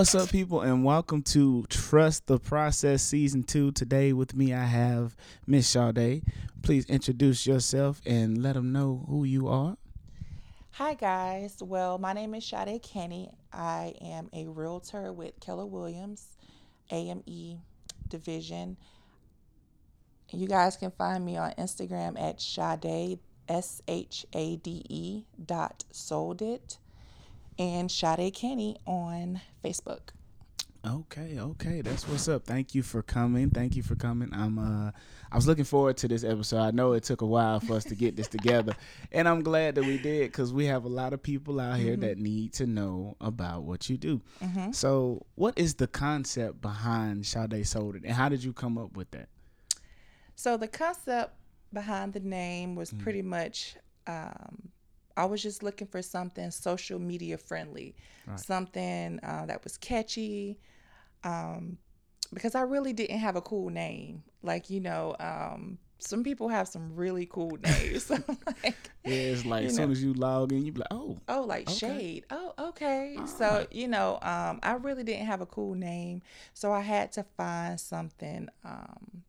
What's up, people, and welcome to Trust the Process Season 2. Today with me, I have Miss Shade. Please introduce yourself and let them know who you are. Hi, guys. Well, my name is Shade Cannie. I am a realtor with Keller Williams, AME Division. You guys can find me on Instagram at Shade, S H A D E dot sold it, and Shade Cannie on Facebook. Okay, okay, that's what's up. Thank you for coming. Thank you for coming. I'm uh I was looking forward to this episode. I know it took a while for us to get this together, and I'm glad that we did cuz we have a lot of people out here that need to know about what you do. So, what is the concept behind Shade Sold It and how did you come up with that? So the concept behind the name was pretty much um, I was just looking for something social media friendly, something uh, that was catchy, um, because I really didn't have a cool name. Like you know, um, some people have some really cool names. So like, Yeah, it's like as You soon as you log in, you be like, "Oh, Oh, like Okay. shade. Oh, okay. All so right. you know, um, I really didn't have a cool name, so I had to find something um,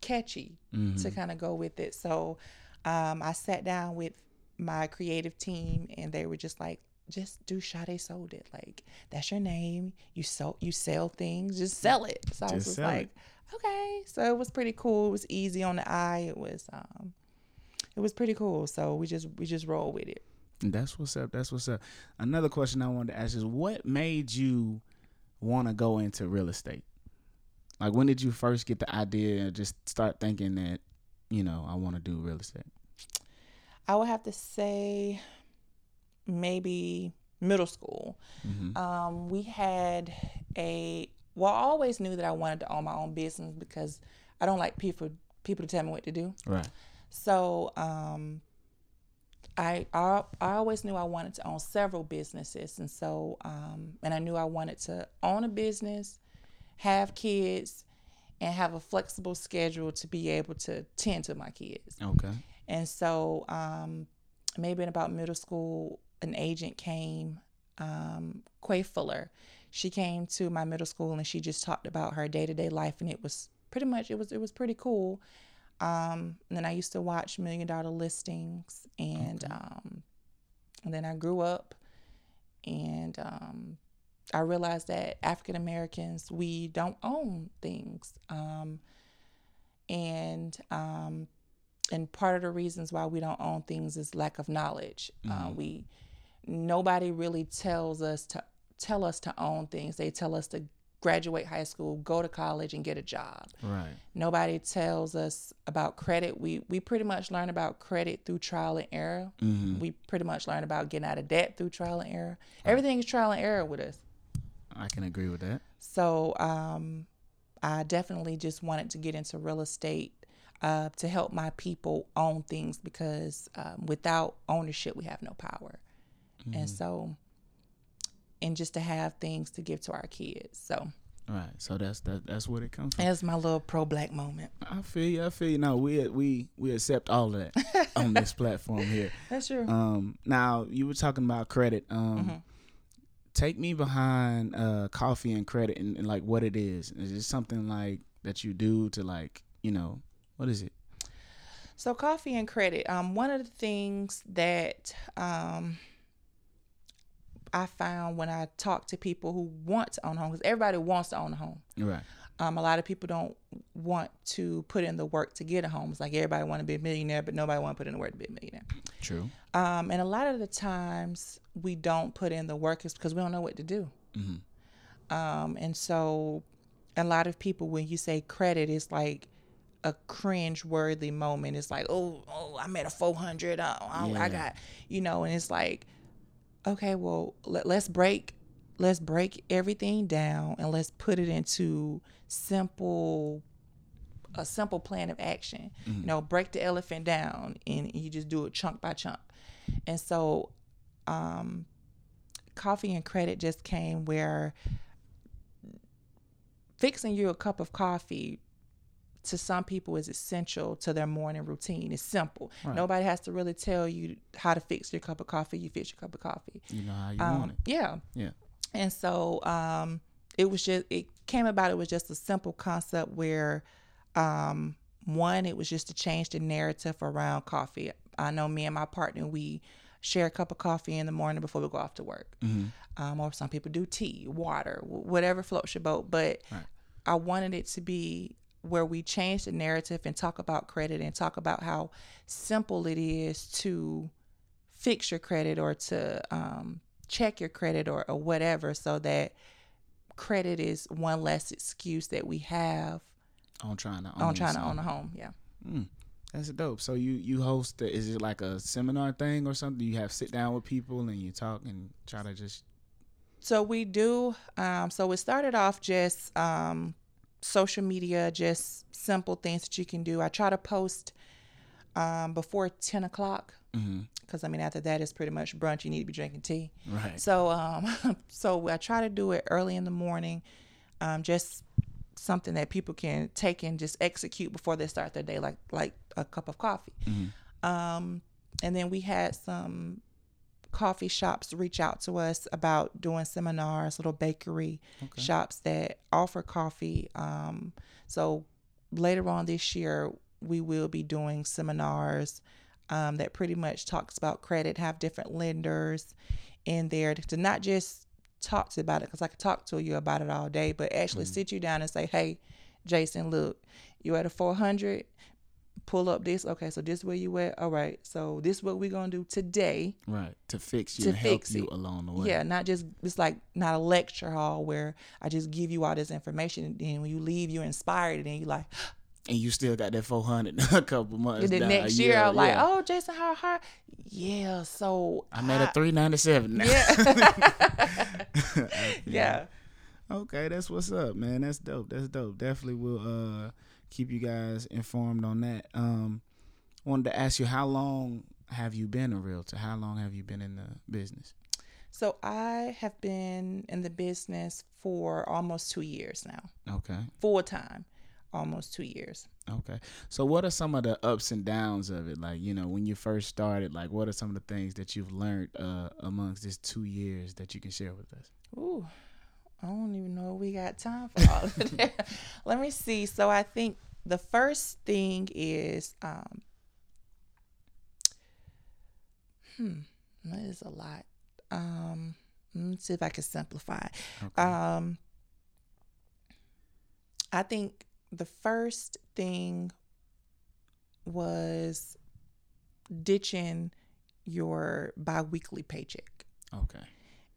catchy Mm-hmm. to kind of go with it. So um, I sat down with my creative team, and they were just like, "Just do Shade sold it. Like that's your name. You sell you sell things. Just sell it." So I was Just just sell it. like, "Okay." So it was pretty cool. It was easy on the eye. It was um, it was pretty cool. So we just we just roll with it. That's what's up. That's what's up. Another question I wanted to ask is what made you want to go into real estate? Like when did you first get the idea and just start thinking that, you know, I want to do real estate? I would have to say maybe middle school. Mhm. Um, we had a well, I always knew that I wanted to own my own business because I don't like people people to tell me what to do. Right. So um, I, I I always knew I wanted to own several businesses, and so um, and I knew I wanted to own a business, have kids, and have a flexible schedule to be able to tend to my kids. Okay. And so, um, maybe in about middle school, an agent came, um, Quay Fuller. She came to my middle school and she just talked about her day to day life, and it was pretty much it was it was pretty cool. Um, and then I used to watch Million Dollar Listings, and um, and then I grew up, and um, I realized that African Americans we don't own things, um, and um, and part of the reasons why we don't own things is lack of knowledge. Uh, we nobody really tells us to tell us to own things. They tell us to graduate high school, go to college, and get a job. Right. Nobody tells us about credit. We we pretty much learn about credit through trial and error. Mhm. We pretty much learn about getting out of debt through trial and error. Everything is trial and error with us. I can agree with that. So um, I definitely just wanted to get into real estate uh, to help my people own things because um, without ownership, we have no power. And so, and just to have things to give to our kids. So Right. So that's that, that's what it comes from. that's my little pro black moment. I feel you. I feel you. No, we we we accept all of that on this platform here. That's true. Um, now you were talking about credit. Um, take me behind uh coffee and credit and, and like what it is. Is it something like that you do to like you know what is it? So coffee and credit. Um, one of the things that um, I found when I talk to people who want to own a home, because everybody wants to own a home. Right. Um, a lot of people don't want to put in the work to get a home. It's like everybody want to be a millionaire, but nobody want to put in the work to be a millionaire. True. Um, and a lot of the times we don't put in the work is because we don't know what to do. Mm-hmm. Um, and so a lot of people, when you say credit, it's like a cringe worthy moment. It's like, oh, oh, I'm at a 400. Oh, I, Yeah. I got, you know, and it's like, okay, well, let, let's break, let's break everything down and let's put it into simple, a simple plan of action. You know, break the elephant down and you just do it chunk by chunk. And so, um, coffee and credit just came where fixing you a cup of coffee to some people is essential to their morning routine. It's simple. Right. Nobody has to really tell you how to fix your cup of coffee. You fix your cup of coffee. You know how you Um, want it. Yeah. Yeah. And so um, it was just it came about. It was just a simple concept where um, one, it was just to change the narrative around coffee. I know me and my partner we share a cup of coffee in the morning before we go off to work. Um, or some people do tea, water, whatever floats your boat. But Right. I wanted it to be where we change the narrative and talk about credit and talk about how simple it is to fix your credit or to um, check your credit or, or whatever so that credit is one less excuse that we have On trying to on trying to own a home. Yeah. Mm, that's dope. So you you host? The, is it like a seminar thing or something? You have sit down with people and you talk and try to just So we do. Um, so it started off just um, social media, just simple things that you can do. I try to post um, before ten o'clock mm-hmm. because I mean after that it's pretty much brunch. You need to be drinking tea. right. So um, so I try to do it early in the morning, um, just something that people can take and just execute before they start their day, like like a cup of coffee. Um, and then we had some coffee shops reach out to us about doing seminars, little bakery Okay. shops that offer coffee. Um, so later on this year, we will be doing seminars um, that pretty much talks about credit, have different lenders in there to not just talk to about it because I could talk to you about it all day, but actually sit you down and say, "Hey, Jason, look, you're at a 400." Pull up this. Okay, so this where you at. All right, so this what we're gonna do today. Right. To fix you To and help fix you along the way. Yeah, not just it's like not a lecture hall where I just give you all this information and then when you leave you're inspired and then you like And you still got that four hundred a couple months. the down. next year Yeah, I'm like, yeah. oh Jason, how hard? Yeah, so I made a three ninety seven now. Yeah. yeah. Okay, that's what's up, man. That's dope. That's dope. Definitely will uh keep you guys informed on that. Um wanted to ask you how long have you been a realtor? How long have you been in the business? So I have been in the business for almost two years now, Okay. full time, almost two years. Okay. So what are some of the ups and downs of it? Like, you know, when you first started, like what are some of the things that you've learned uh amongst this two years that you can share with us? Ooh, I don't even know we got time for all of that. Let me see. So I think the first thing is, um, hmm, that is a lot. Um, let's see if I can simplify. Okay. Um, I think the first thing was ditching your biweekly paycheck okay.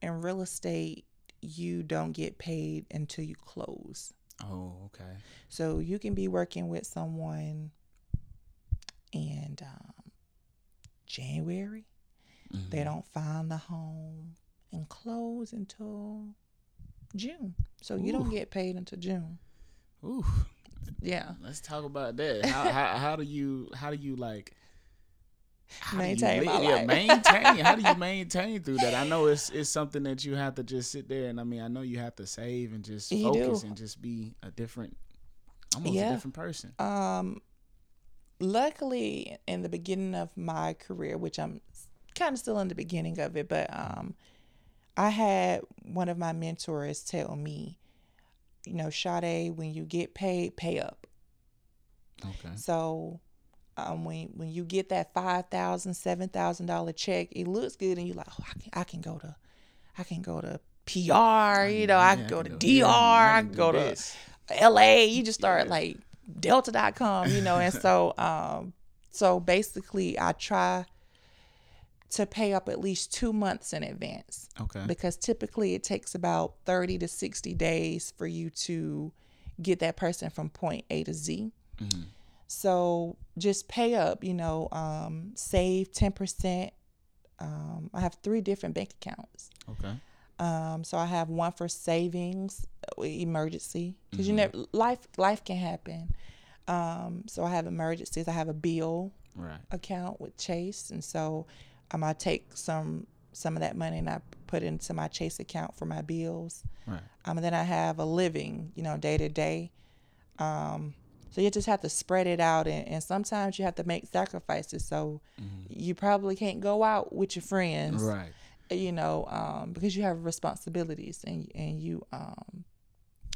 in real estate, you don't get paid until you close. Oh, okay. So you can be working with someone and um, January, Mm-hmm. they don't find the home and close until June. So you don't get paid until June. Ooh. Yeah. Let's talk about that. How how, how do you how do you like how Maintain my yeah, life. maintain. How do you maintain through that? I know it's it's something that you have to just sit there and I mean I know you have to save and just You do. focus and just be a different almost Yeah. a different person. Um, luckily, in the beginning of my career, which I'm kind of still in the beginning of it, but um, I had one of my mentors tell me, you know, Shade, when you get paid, pay up. Okay. So um, when when you get that five thousand, seven thousand dollar check, it looks good, and you're like, oh, I can, I can go to, I can go to PR, you know, I can go to DR, I can go to. LA, you just start like delta.com, you know, and so um so basically I try to pay up at least 2 months in advance Okay. because typically it takes about 30 to 60 days for you to get that person from point A to Z. Mhm. So just pay up, you know, um, save 10%. Um, I have three different bank accounts. Okay. Um, so I have one for savings, uh, emergency, because you Mm-hmm. never life life can happen. Um, so I have emergencies. I have a bill Right. account with Chase, and so um, I take some some of that money and I put it into my Chase account for my bills. Right. Um, and then I have a living, you know, day to day. Um, so you just have to spread it out, and, and sometimes you have to make sacrifices. So you probably can't go out with your friends Right. you know, um, because you have responsibilities and and you um,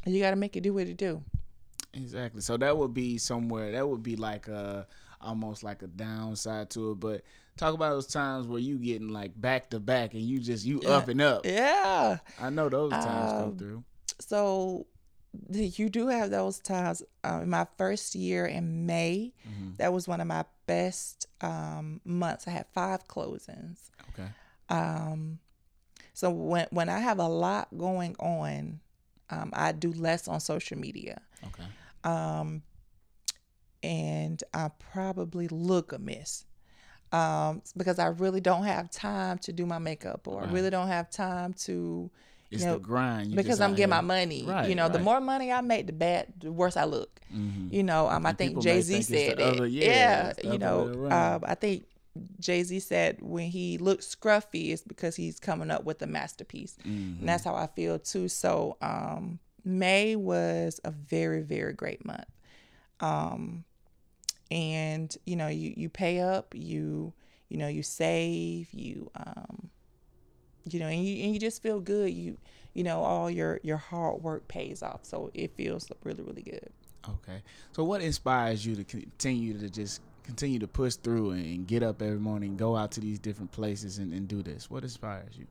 you got to make it do what it do. Exactly. So that would be somewhere. That would be like a almost like a downside to it. But talk about those times where you getting like back to back and you just you up and up. Yeah. I know those times Um, come through. So you do have those times. In my first year in May, Mhm. that was one of my best um, months. I had five closings. Okay. Um, so when when I have a lot going on, um, I do less on social media. Okay. um, and I probably look a mess um, because I really don't have time to do my makeup, or I really don't have time to It's know, the grind. You because I'm getting my money. Right, you know, the more money I make, the bad, the worse I look. Mhm. You know, um, I think Jay Z said that. other- yeah, yeah, you know, um, I think Jay Z said when he looks scruffy, it's because he's coming up with a masterpiece, Mhm. and that's how I feel too. So um, May was a very very great month, um, and you know you you pay up, you you know you save, you um, you know, and you and you just feel good. You you know all your your hard work pays off, so it feels really really good. Okay. So what inspires you to continue to just continue to push through and get up every morning, go out to these different places and, and do this? What inspires you?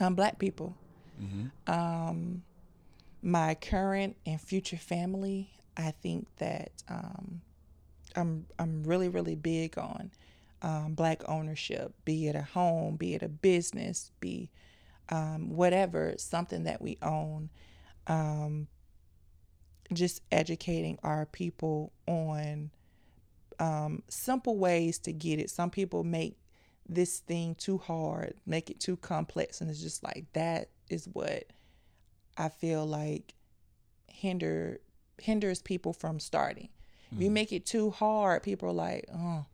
Um, black people. Mm-hmm. um, my current and future family, I think that um, I'm I'm really really big on um, black ownership, be it a home, be it a business, be um, whatever, something that we own. Um, just educating our people on um, simple ways to get it. Some people make this thing too hard, make it too complex, and it's just like that is what I feel like hinder hinders people from starting. If you make it too hard, people are like, oh,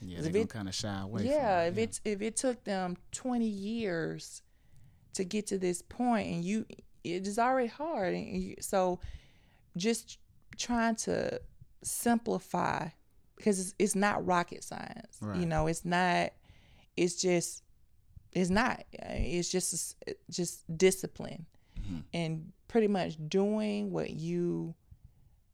Yeah, they're kind of shy away. yeah. If it's if it took them twenty years to get to this point, and you, it is already hard, and you, so just trying to simplify because it's, it's not rocket science. You know, it's not. It's just. It's not. It's just just discipline, Mhm. and pretty much doing what you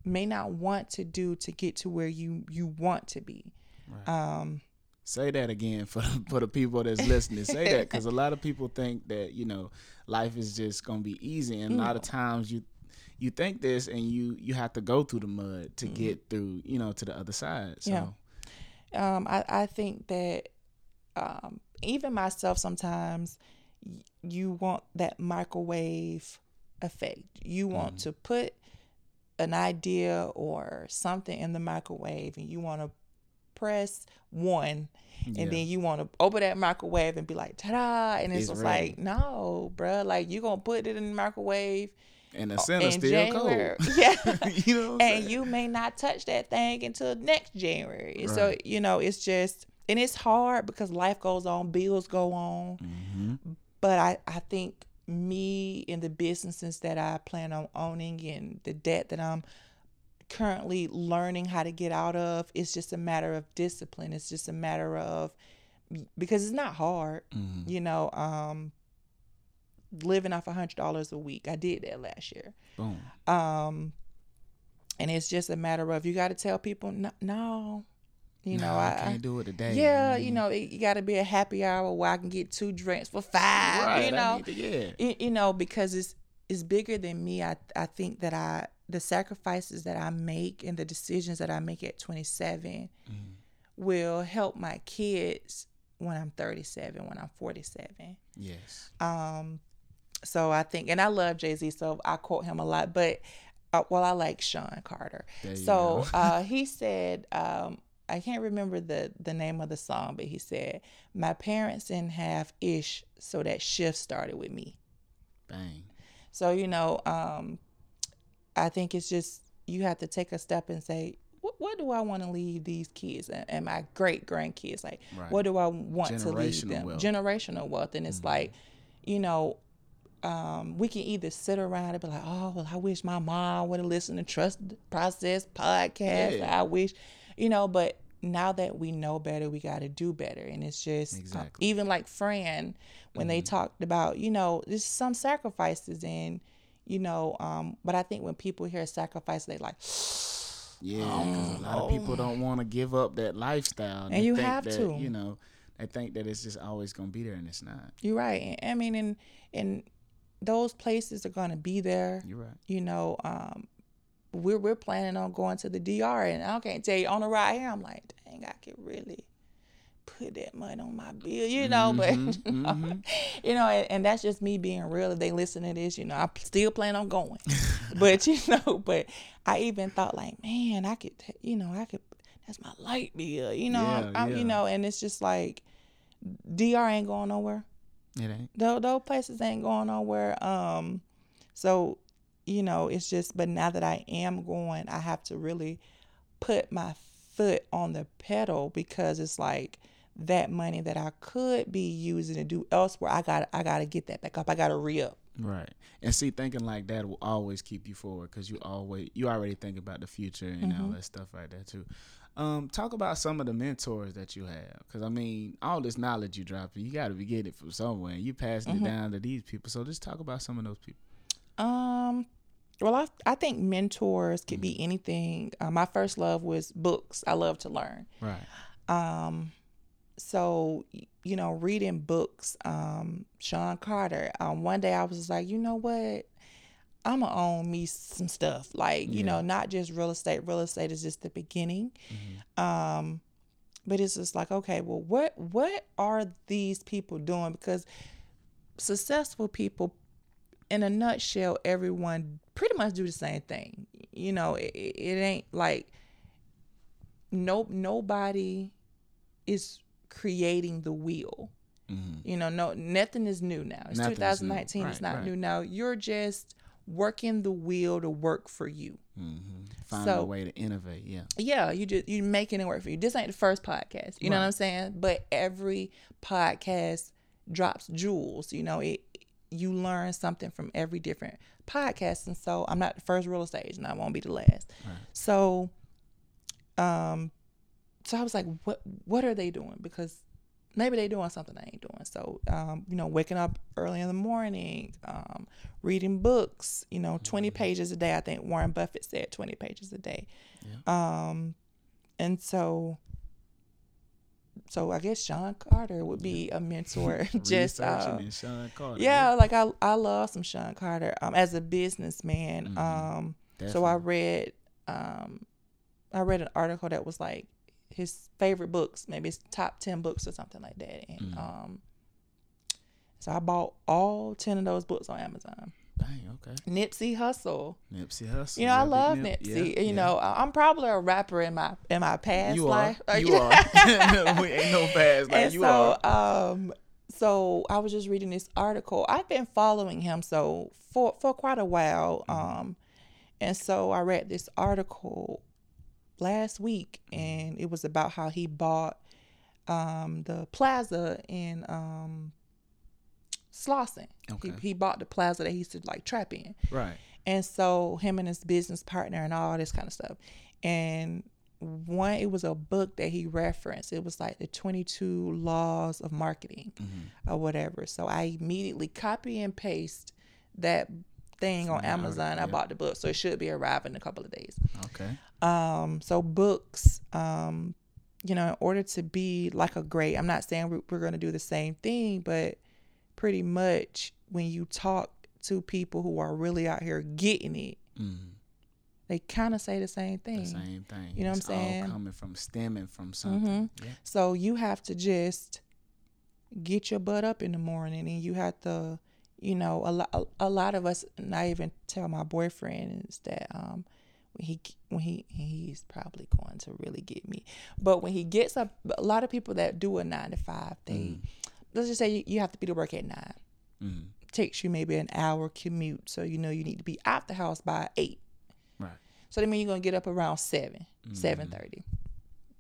may not want to do to get to where you you want to be. Right. Um, Say that again for for the people that's listening. Say that because a lot of people think that you know life is just gonna be easy, and a lot of times you you think this, and you you have to go through the mud to get through, you know, to the other side. So. Yeah. um, I, I think that um, even myself sometimes y- you want that microwave effect. You want Mm. to put an idea or something in the microwave and you want to press one and Yeah. then you want to open that microwave and be like ta-da and it's, It's just like no bruh like you gonna put it in the microwave and the center's still January cold. yeah you know, and saying? you may not touch that thing until next January. And So you know, it's just and it's hard because life goes on, bills go on. Mhm. But I I think me and the businesses that I plan on owning and the debt that I'm currently learning how to get out of, it's just a matter of discipline. It's just a matter of because it's not hard, Mhm. you know. Um, living off a hundred dollars a week, I did that last year. Boom. Um, and it's just a matter of you got to tell people no, no you know Nah, I I, can't do it today. yeah Mhm. you know it, you got to be a happy hour where I can get two drinks for five right? you know to- yeah. you, you know because it's it's bigger than me I I think that I the sacrifices that I make and the decisions that I make at 27 Mhm. will help my kids when I'm 37 when I'm 47 Yes. um, so I think, and I love Jay Z, so I quote him a lot. But uh, well, I like Sean Carter. So uh, he said, um, I can't remember the the name of the song, but he said, "My parents didn't have ish, so that shift started with me." Bang. So you know, um, I think it's just you have to take a step and say, what, what do I want to leave these kids and, and my great grandkids? Like, Right. what do I want to leave them? wealth. Generational wealth. And it's Mhm. like, you know, um, we can either sit around and be like, oh, well, I wish my mom would have listened to Trust Process podcast. Yeah. I wish, you know, but now that we know better, we got to do better. And it's just uh, even like Fran when they talked about, you know, there's some sacrifices and you know, um, but I think when people hear sacrifice, they like, Yeah, because a lot of people don't want to give up that lifestyle, And they you think have that, to. You know, they think that it's just always gonna be there, and it's not. you're right. I mean, and and those places are gonna be there. You're right. You know, um, we're we're planning on going to the DR, and I can't tell you on the ride here. I'm like, dang, I could really put that money on my bill, you know. But Mhm, you know, mhm. you know, and, and that's just me being real. If they listen to this, you know, I still plan on going. but you know, but I even thought like, man, I could, you know, I could. That's my light bill, you know. Yeah, I'm, yeah. You know, and it's just like, DR ain't going nowhere It ain't. those, those places ain't going nowhere. Um, so you know, it's just. But now that I am going, I have to really put my foot on the pedal because it's like that money that I could be using to do elsewhere. I got I got to get that back up. I got to re up. Right. And see, thinking like that will always keep you forward because you always you already think about the future and Mm-hmm. all that stuff right there too. Um, talk about some of the mentors that you have, because I mean, all this knowledge you dropping, you got to be getting it from somewhere, you passing Mm-hmm. it down to these people. So just talk about some of those people. Um, well, I I think mentors could be anything. Uh, my first love was books. I love to learn. Right. Um, so you know, reading books. Um, Sean Carter. Um, one day I was just like, you know what? I'm gonna own me some stuff. Like you know, not just real estate. Real estate is just the beginning. Um, but it's just like, okay, well, what what are these people doing? Because successful people in a nutshell, everyone pretty much do the same thing. You know, it, it ain't like no nobody is creating the wheel. Mm-hmm. You know, no nothing is new now. It's Nothing is new. 2019. it's not right. new now. You're just working the wheel to work for you. Mm-hmm. Finding a way to innovate. Yeah. Yeah, you just you making it work for you. This ain't the first podcast. You know what I'm saying? But every podcast drops jewels. You know, it you learn something from every different podcast. And so I'm not the first real estate agent. And I won't be the last. So um so I was like, what what are they doing? Because maybe they're doing something I ain't doing. So um, you know, waking up early in the morning, um, reading books, you know, 20 pages a day. I think Warren Buffett said 20 pages a day. Um and so so I guess Sean Carter would be a mentor. Just uh, Sean Carter. yeah, like I I love some Sean Carter um as a businessman. Mm-hmm. Um so I read um I read an article that was like his favorite books, maybe his top 10 books or something like that. And Mm-hmm. um so I bought all 10 of those books on Amazon. Dang. Okay. Nipsey Hussle. Nipsey Hussle. You know, I love Nip. Nipsey. Yeah, you yeah. know, I'm probably a rapper in my in my past you are. life. You are. we ain't no past. Like and you so, are. um, so I was just reading this article. I've been following him so for for quite a while. Mm-hmm. Um, and so I read this article last week, Mm-hmm. and it was about how he bought um the plaza in um Slauson. Okay. He, he bought the plaza that he used to like trap in. Right. And so him and his business partner and all this kind of stuff. And one, it was a book that he referenced. It was like the 22 laws of marketing or whatever. So I immediately copy and paste that thing on Amazon. article, I bought the book. So it should be arriving in a couple of days. Okay. Um, so books, um, you know, in order to be like a great, I'm not saying we- we're going to do the same thing, but pretty much when you talk to people who are really out here getting it, Mm-hmm. they kind of say the same thing. The same thing. You know what I'm saying? Mm-hmm. All coming from stemming from something. Yeah. So you have to just get your butt up in the morning and you have to, you know, a lot, a, lot of us, and I even tell my boyfriend is that, um, when he, when he, he's probably going to really get me, but when he gets up, a lot of people that do a nine to five, they, let's just say you, you have to be to work at 9 Mm-hmm. Takes you maybe an hour commute. So, you know, you need to be out the house by eight. Right. So that means you're going to get up around 7 7.30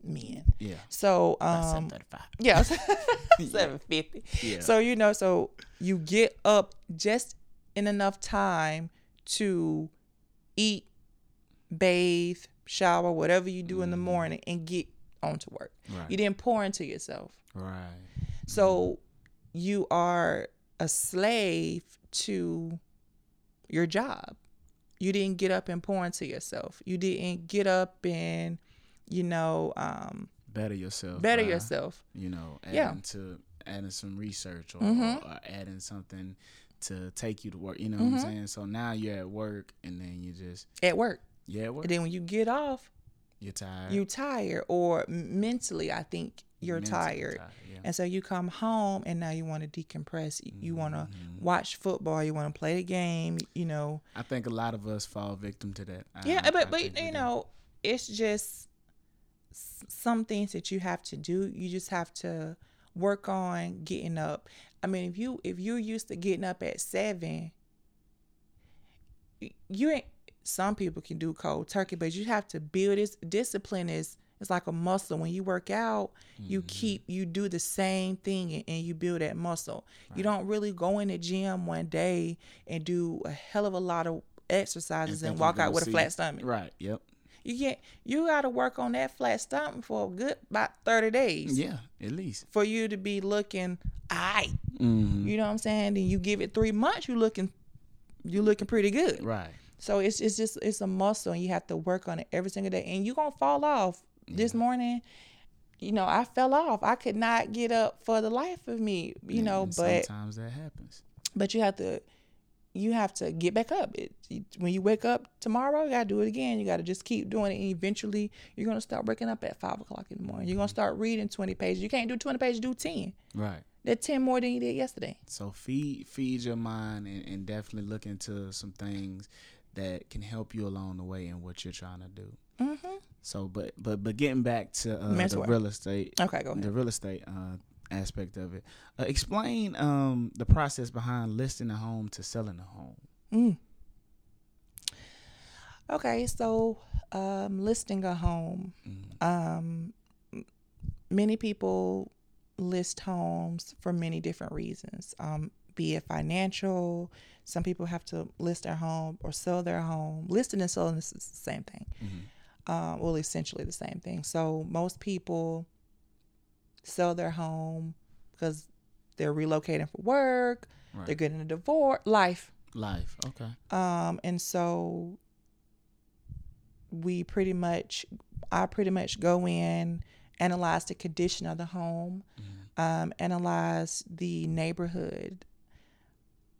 men. Yeah. So, um, yeah, seven fifty. Yeah. So you know, so you get up just in enough time to eat, bathe, shower, whatever you do in the morning, and get on to work. Right. You didn't pour into yourself. Right. So you are a slave to your job. You didn't get up and pour into yourself. You didn't get up and, you know, um, Better yourself. better by, yourself. You know, adding Yeah. to adding some research or, Mhm. or adding something to take you to work. You know what Mhm. I'm saying? So now you're at work and then you just at work. yeah, at work. And then when you get off, You're tired. You're tired or mentally, I think you're Mentally tired. yeah. And so you come home and now you want to decompress. You- You want to watch football. You want to play the game. You know. I think a lot of us fall victim to that. Yeah, I but but think we you know, it's just s- some things that you have to do. You just have to work on getting up. I mean, if you if you're used to getting up at seven, you ain't. Some people can do cold turkey, but you have to build this discipline. Is it's like a muscle. When you work out, you Mm-hmm. keep you do the same thing and, and you build that muscle. You don't really go in the gym one day and do a hell of a lot of exercises and, think walk out with a flat stomach. Right. Yep. You get you got to work on that flat stomach for a good about thirty days Yeah. At least. for you to be looking aight. Mm-hmm. You know what I'm saying? Then you give it three months, you looking you looking pretty good. Right. So it's it's just it's a muscle, and you have to work on it every single day, and you are gonna fall off. This morning, you know, I fell off. I could not get up for the life of me. You know, but sometimes that happens. but you have to you have to get back up it, when you wake up tomorrow you got to do it again you got to just keep doing it and eventually you're going to start waking up at 5 o'clock in the morning you're going to start reading 20 pages you can't do 20 pages do 10 Right. that's 10 more than you did yesterday So feed feed your mind and, and definitely look into some things that can help you along the way in what you're trying to do. mm-hmm. So, but but but getting back to uh, the real estate, okay go ahead. the real estate uh, aspect of it. Uh, explain um, the process behind listing a home to selling a home. mm. okay so um, listing a home Mm. um, many people list homes for many different reasons, um, be it financial. Some people have to list their home or sell their home. Listing and selling is the same thing. Mhm. Uh, well, essentially the same thing. So most people sell their home because they're relocating for work, Right. they're getting a divorce, life. Life. Okay. Um, and so we pretty much, I pretty much go in, analyze the condition of the home, Mhm. um, analyze the neighborhood,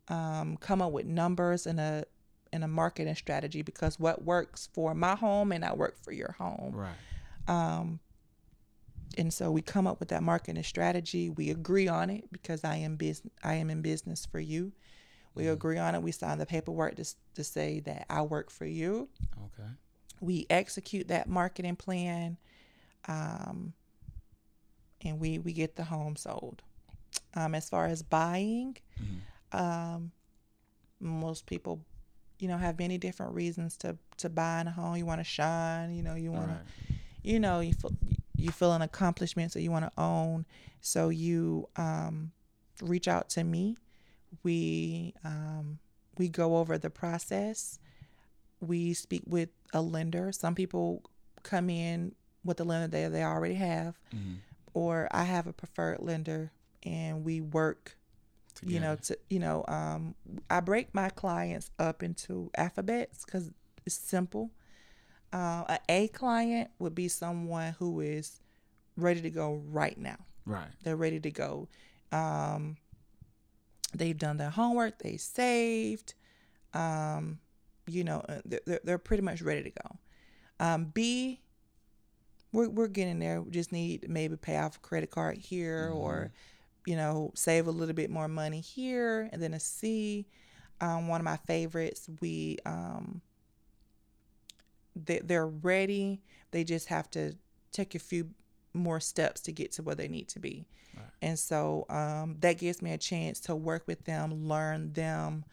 um, come up with numbers and a and a marketing strategy because what works for my home may not work for your home. Right. Um, and so we come up with that marketing strategy. We agree on it because I am business. I am in business for you. We Mhm. agree on it. We sign the paperwork to, to say that I work for you. Okay. We execute that marketing plan, um, and we we get the home sold. Um, as far as buying, Mhm. um, most people, you know, have many different reasons to to buy in a home. You want to shine. You know, you want Right. to you know you feel you feel an accomplishment so you want to own so you um, reach out to me. We um, we go over the process. We speak with a lender. Some people come in with a lender that they already have Mhm. or i have a preferred lender and we work you know to you know um, i break my clients up into alphabets because it's simple uh, a a client would be someone who is ready to go right now. Right. they're ready to go. Um, they've done their homework they saved um, you know uh, they're, they're- pretty much ready to go. Um, b we're, we're getting there. We just need to maybe pay off a credit card here or you know save a little bit more money here. And then a c um, one of my favorites we um, they, they're ready they just have to take a few more steps to get to where they need to be Right. and so um, that gives me a chance to work with them learn them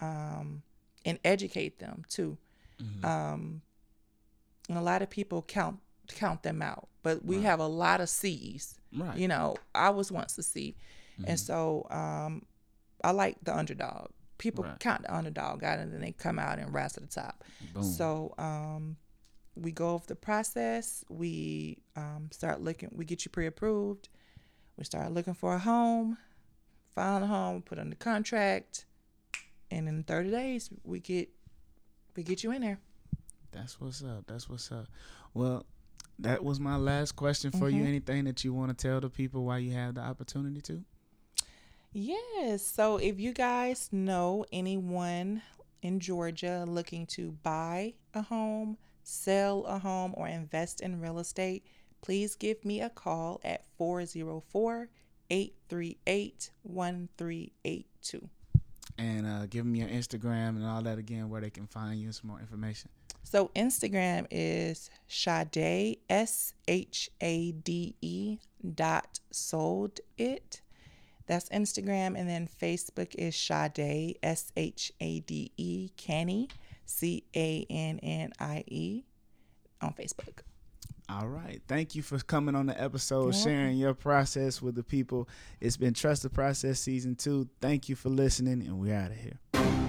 um, and educate them too Mhm. um, and a lot of people count count them out but we Right. have a lot of c's right. you know i was once a c and Mhm. so um, i like the underdog people Right. count the underdog out and then they come out and rise to the top Boom. so um, we go over the process. We um, start looking. We get you pre-approved. We start looking for a home. Find a home. Put on the contract. And in 30 days, we get we get you in there. That's what's up. That's what's up. Well, that was my last question for Mm-hmm. you. Anything that you want to tell the people while you have the opportunity to? Yes. So if you guys know anyone in Georgia looking to buy a home, sell a home, or invest in real estate, please give me a call at 404 838 1382. And uh, give them your Instagram and all that again, where they can find you and some more information. So Instagram is Shade S H A D E dot sold it. That's Instagram, and then Facebook is Shade S H A D E Cannie C A N N I E on Facebook. All right. Thank you for coming on the episode, You're sharing your process with the people. It's been Trust the Process Season 2. Thank you for listening, and we're out of here.